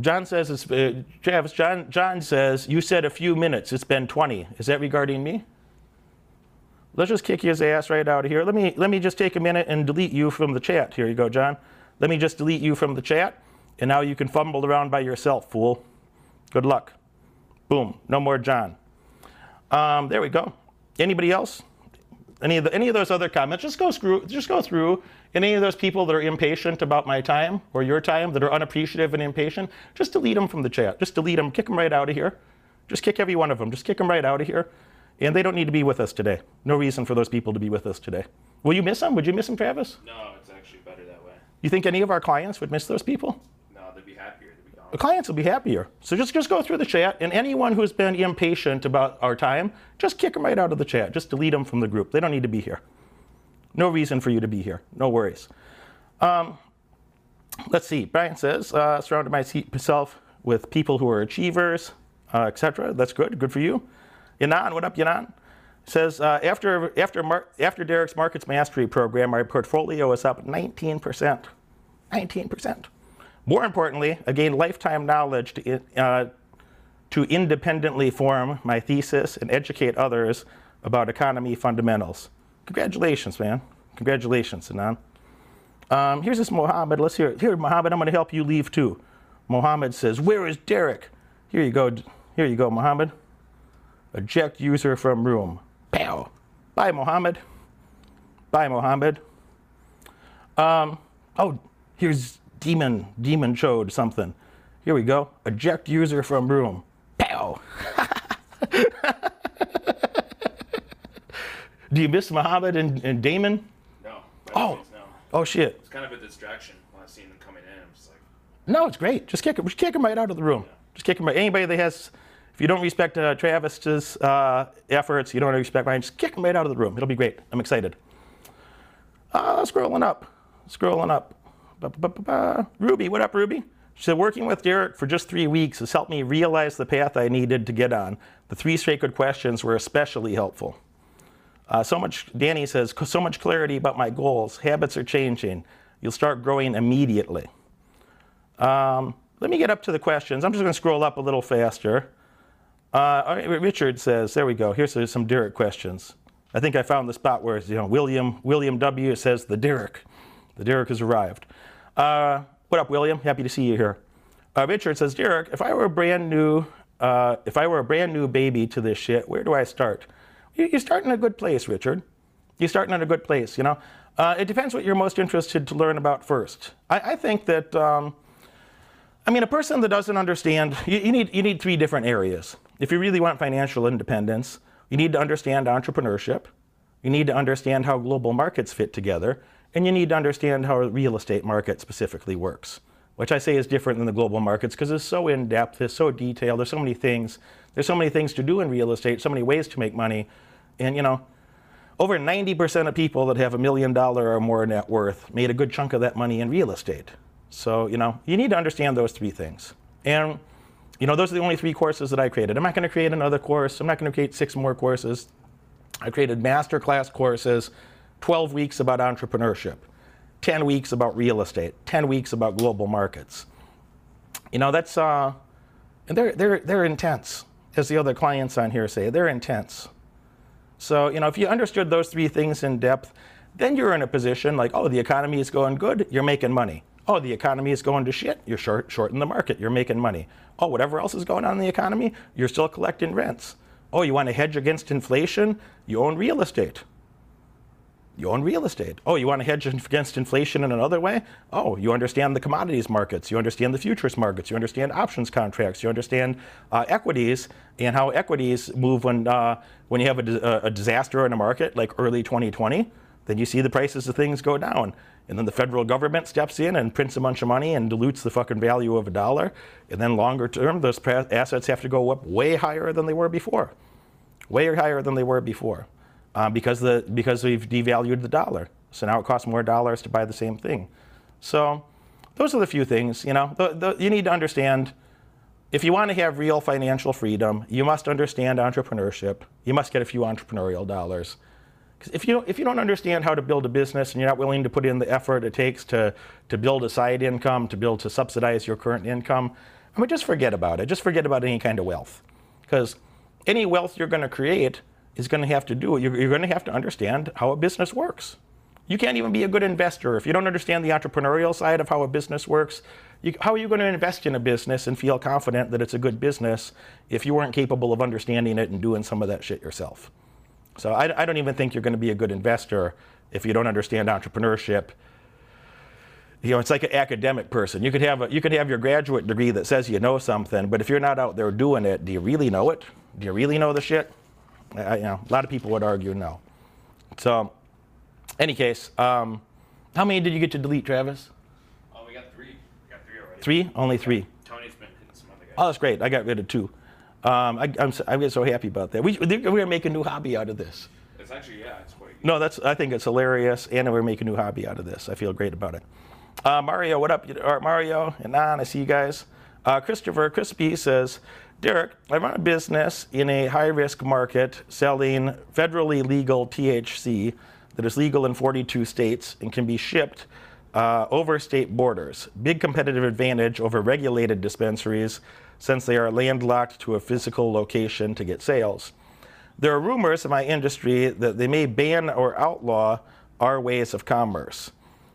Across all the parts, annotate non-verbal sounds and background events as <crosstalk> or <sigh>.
John says, it's, uh, Travis, John, John says, you said a few minutes. It's been 20. Is that regarding me? Let's just kick his ass right out of here. Let me, let me just take a minute and delete you from the chat. Here you go, John. Let me just delete you from the chat. And now you can fumble around by yourself, fool. Good luck. Boom. No more John. Um, there we go. Anybody else? Any of, the, any of those other comments? Just go through. Just go through. Any of those people that are impatient about my time or your time, that are unappreciative and impatient, just delete them from the chat. Just delete them. Kick them right out of here. Just kick every one of them. Just kick them right out of here. And they don't need to be with us today. No reason for those people to be with us today. Will you miss them? Would you miss them, Travis? No, it's actually better that way. You think any of our clients would miss those people? No, they'd be happier to be gone. The clients will be happier. So just, just go through the chat, and anyone who's been impatient about our time, just kick them right out of the chat. Just delete them from the group. They don't need to be here. No reason for you to be here. No worries. Um, let's see. Brian says, uh, surrounded myself with people who are achievers, uh, etc. That's good. Good for you. Yanan, what up, Yanan? Says uh, after after Mar- after Derek's Markets Mastery program, my portfolio is up 19%. 19%. More importantly, I gained lifetime knowledge to, uh, to independently form my thesis and educate others about economy fundamentals. Congratulations, man. Congratulations, Anan. Um, here's this Mohammed. Let's hear it. Here, Mohammed, I'm going to help you leave too. Mohammed says, Where is Derek? Here you go. Here you go, Mohammed. Eject user from room. Pow. Bye, Mohammed. Bye, Mohammed. Um, oh, here's Demon. Demon showed something. Here we go. Eject user from room. Pow. <laughs> Do you miss Mohammed and, and Damon? No. Oh. no. Oh, shit. It's kind of a distraction when I seen them coming in. I'm just like, No, it's great. Just kick him. Just kick him right out of the room. Just kick him right. Anybody that has, if you don't respect uh, Travis's uh, efforts, you don't respect mine. Just kick him right out of the room. It'll be great. I'm excited. Uh, scrolling up, scrolling up. Ba, ba, ba. Ruby, what up, Ruby? She said, working with Derek for just three weeks has helped me realize the path I needed to get on. The three sacred questions were especially helpful. Uh, so much, Danny says, so much clarity about my goals. Habits are changing. You'll start growing immediately. Um, let me get up to the questions. I'm just going to scroll up a little faster. Uh, Richard says, there we go. Here's some Derek questions. I think I found the spot where you know William William W says the Derek, the Derek has arrived. Uh, what up, William? Happy to see you here. Uh, Richard says, Derek, if I were a brand new, uh, if I were a brand new baby to this shit, where do I start? You, you start in a good place, Richard. You're starting in a good place. You know, uh, it depends what you're most interested to learn about first. I, I think that. Um, I mean, a person that doesn't understand, you, you, need, you need three different areas. If you really want financial independence, you need to understand entrepreneurship, you need to understand how global markets fit together, and you need to understand how the real estate market specifically works, which I say is different than the global markets because it's so in depth, it's so detailed, there's so many things, there's so many things to do in real estate, so many ways to make money, and you know, over 90% of people that have a million dollar or more net worth made a good chunk of that money in real estate. So, you know, you need to understand those three things. And, you know, those are the only three courses that I created. I'm not going to create another course. I'm not going to create six more courses. I created masterclass courses, 12 weeks about entrepreneurship, 10 weeks about real estate, 10 weeks about global markets. You know, that's, uh, and they're, they're, they're intense, as the other clients on here say. They're intense. So, you know, if you understood those three things in depth, then you're in a position like, oh, the economy is going good, you're making money. Oh, the economy is going to shit, you're short, shorting the market, you're making money. Oh, whatever else is going on in the economy, you're still collecting rents. Oh, you want to hedge against inflation? You own real estate. You own real estate. Oh, you want to hedge against inflation in another way? Oh, you understand the commodities markets. You understand the futures markets. You understand options contracts. You understand uh, equities and how equities move when, uh, when you have a, a disaster in a market like early 2020. Then you see the prices of things go down. And then the federal government steps in and prints a bunch of money and dilutes the fucking value of a dollar. And then longer term, those assets have to go up way higher than they were before. Way higher than they were before uh, because, the, because we've devalued the dollar. So now it costs more dollars to buy the same thing. So those are the few things, you know. The, the, you need to understand if you want to have real financial freedom, you must understand entrepreneurship. You must get a few entrepreneurial dollars. If you, if you don't understand how to build a business and you're not willing to put in the effort it takes to, to build a side income, to build to subsidize your current income, I mean, just forget about it. Just forget about any kind of wealth. Because any wealth you're going to create is going to have to do, you're, you're going to have to understand how a business works. You can't even be a good investor if you don't understand the entrepreneurial side of how a business works. You, how are you going to invest in a business and feel confident that it's a good business if you weren't capable of understanding it and doing some of that shit yourself? So I, I don't even think you're going to be a good investor if you don't understand entrepreneurship. You know, it's like an academic person. You could have a, you could have your graduate degree that says you know something, but if you're not out there doing it, do you really know it? Do you really know the shit? I, you know, a lot of people would argue no. So, any case, um, how many did you get to delete, Travis? Oh, we got three. We got three already. Three? Only three. Tony's been hitting some other guys. Oh, that's great. I got rid of two. Um, I, I'm, so, I get so happy about that. We, we're going to make a new hobby out of this. It's actually yeah, it's quite. No, that's. I think it's hilarious, and we're making a new hobby out of this. I feel great about it. Uh, Mario, what up? Or Mario and Nan, I see you guys. Uh, Christopher Crispy says, Derek, I run a business in a high-risk market selling federally legal THC that is legal in 42 states and can be shipped uh, over state borders. Big competitive advantage over regulated dispensaries since they are landlocked to a physical location to get sales. There are rumors in my industry that they may ban or outlaw our ways of commerce.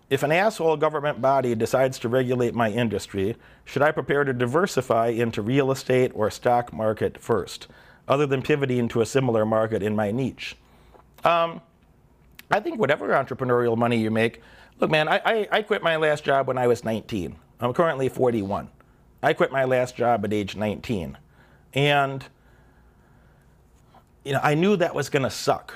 If an asshole government body decides to regulate my industry, should I prepare to diversify into real estate or stock market first, other than pivoting to a similar market in my niche? Um, I think whatever entrepreneurial money you make, look, man, I, I, I quit my last job when I was 19. I'm currently 41. I quit my last job at age 19. And you know, I knew that was going to suck.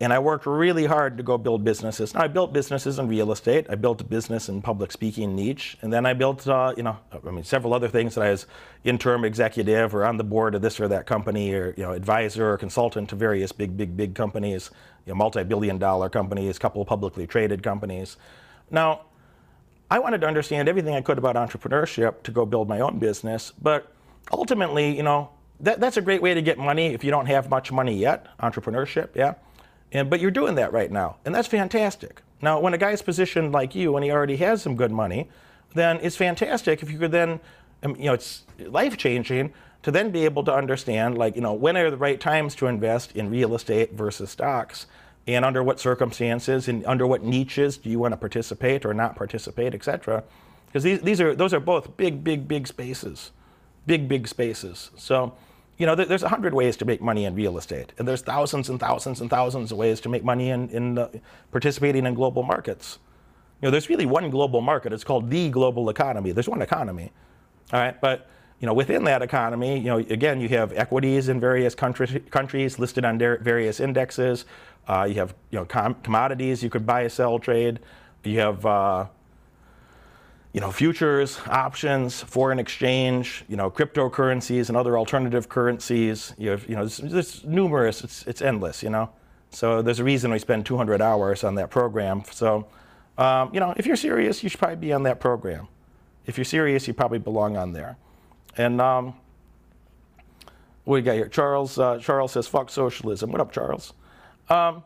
And I worked really hard to go build businesses. Now, I built businesses in real estate. I built a business in public speaking niche. And then I built, uh, you know, I mean, several other things that I was interim executive or on the board of this or that company or, you know, advisor or consultant to various big, big, big companies, you know, multi-billion dollar companies, couple of publicly traded companies. Now, I wanted to understand everything I could about entrepreneurship to go build my own business. But ultimately, you know, that, that's a great way to get money if you don't have much money yet, entrepreneurship, yeah? And, but you're doing that right now, and that's fantastic. Now, when a guy's positioned like you and he already has some good money, then it's fantastic if you could then, um, you know, it's life changing to then be able to understand, like, you know, when are the right times to invest in real estate versus stocks, and under what circumstances and under what niches do you want to participate or not participate, et cetera. Because these, these are, those are both big, big, big spaces big, big spaces. So, you know, there- there's a hundred ways to make money in real estate, and there's thousands and thousands and thousands of ways to make money in, in uh, participating in global markets. You know, there's really one global market. It's called the global economy. There's one economy, all right. But you know, within that economy, you know, again, you have equities in various countries, countries listed on various indexes. Uh, you have you know com- commodities you could buy, sell, trade. You have uh, you know, futures, options, foreign exchange, you know, cryptocurrencies and other alternative currencies. You have, you know, there's numerous. It's it's endless, you know. So there's a reason we spend 200 hours on that program. So, um, you know, if you're serious, you should probably be on that program. If you're serious, you probably belong on there. And um, what do you got here? Charles uh, Charles says, "Fuck socialism." What up, Charles? Um,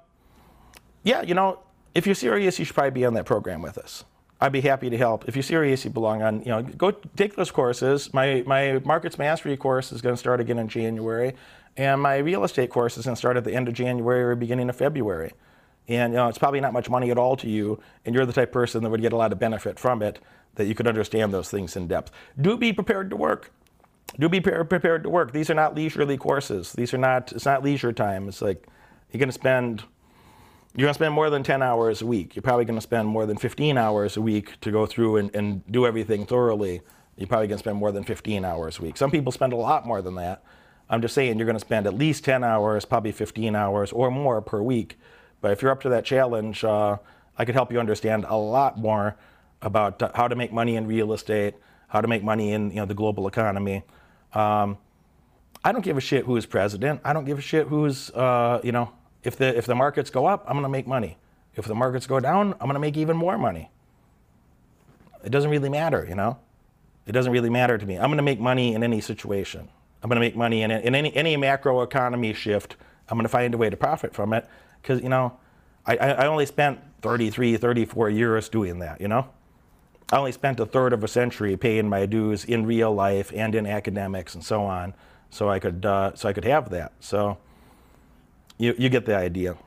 yeah, you know, if you're serious, you should probably be on that program with us. I'd be happy to help. If you're serious, you belong on, you know, go take those courses. My, my markets mastery course is going to start again in January, and my real estate course is going to start at the end of January or beginning of February. And, you know, it's probably not much money at all to you, and you're the type of person that would get a lot of benefit from it, that you could understand those things in depth. Do be prepared to work. Do be pre- prepared to work. These are not leisurely courses. These are not, it's not leisure time. It's like, you're going to spend you're going to spend more than 10 hours a week. You're probably going to spend more than 15 hours a week to go through and, and do everything thoroughly. You're probably going to spend more than 15 hours a week. Some people spend a lot more than that. I'm just saying you're going to spend at least 10 hours, probably 15 hours or more per week. But if you're up to that challenge, uh, I could help you understand a lot more about uh, how to make money in real estate, how to make money in you know, the global economy. Um, I don't give a shit who's president. I don't give a shit who's, uh, you know, if the, if the markets go up, I'm going to make money. If the markets go down, I'm going to make even more money. It doesn't really matter, you know? It doesn't really matter to me. I'm going to make money in any situation. I'm going to make money in, in any, any macro economy shift. I'm going to find a way to profit from it because, you know, I, I only spent 33, 34 years doing that, you know? I only spent a third of a century paying my dues in real life and in academics and so on, so I could uh, so I could have that. So you you get the idea.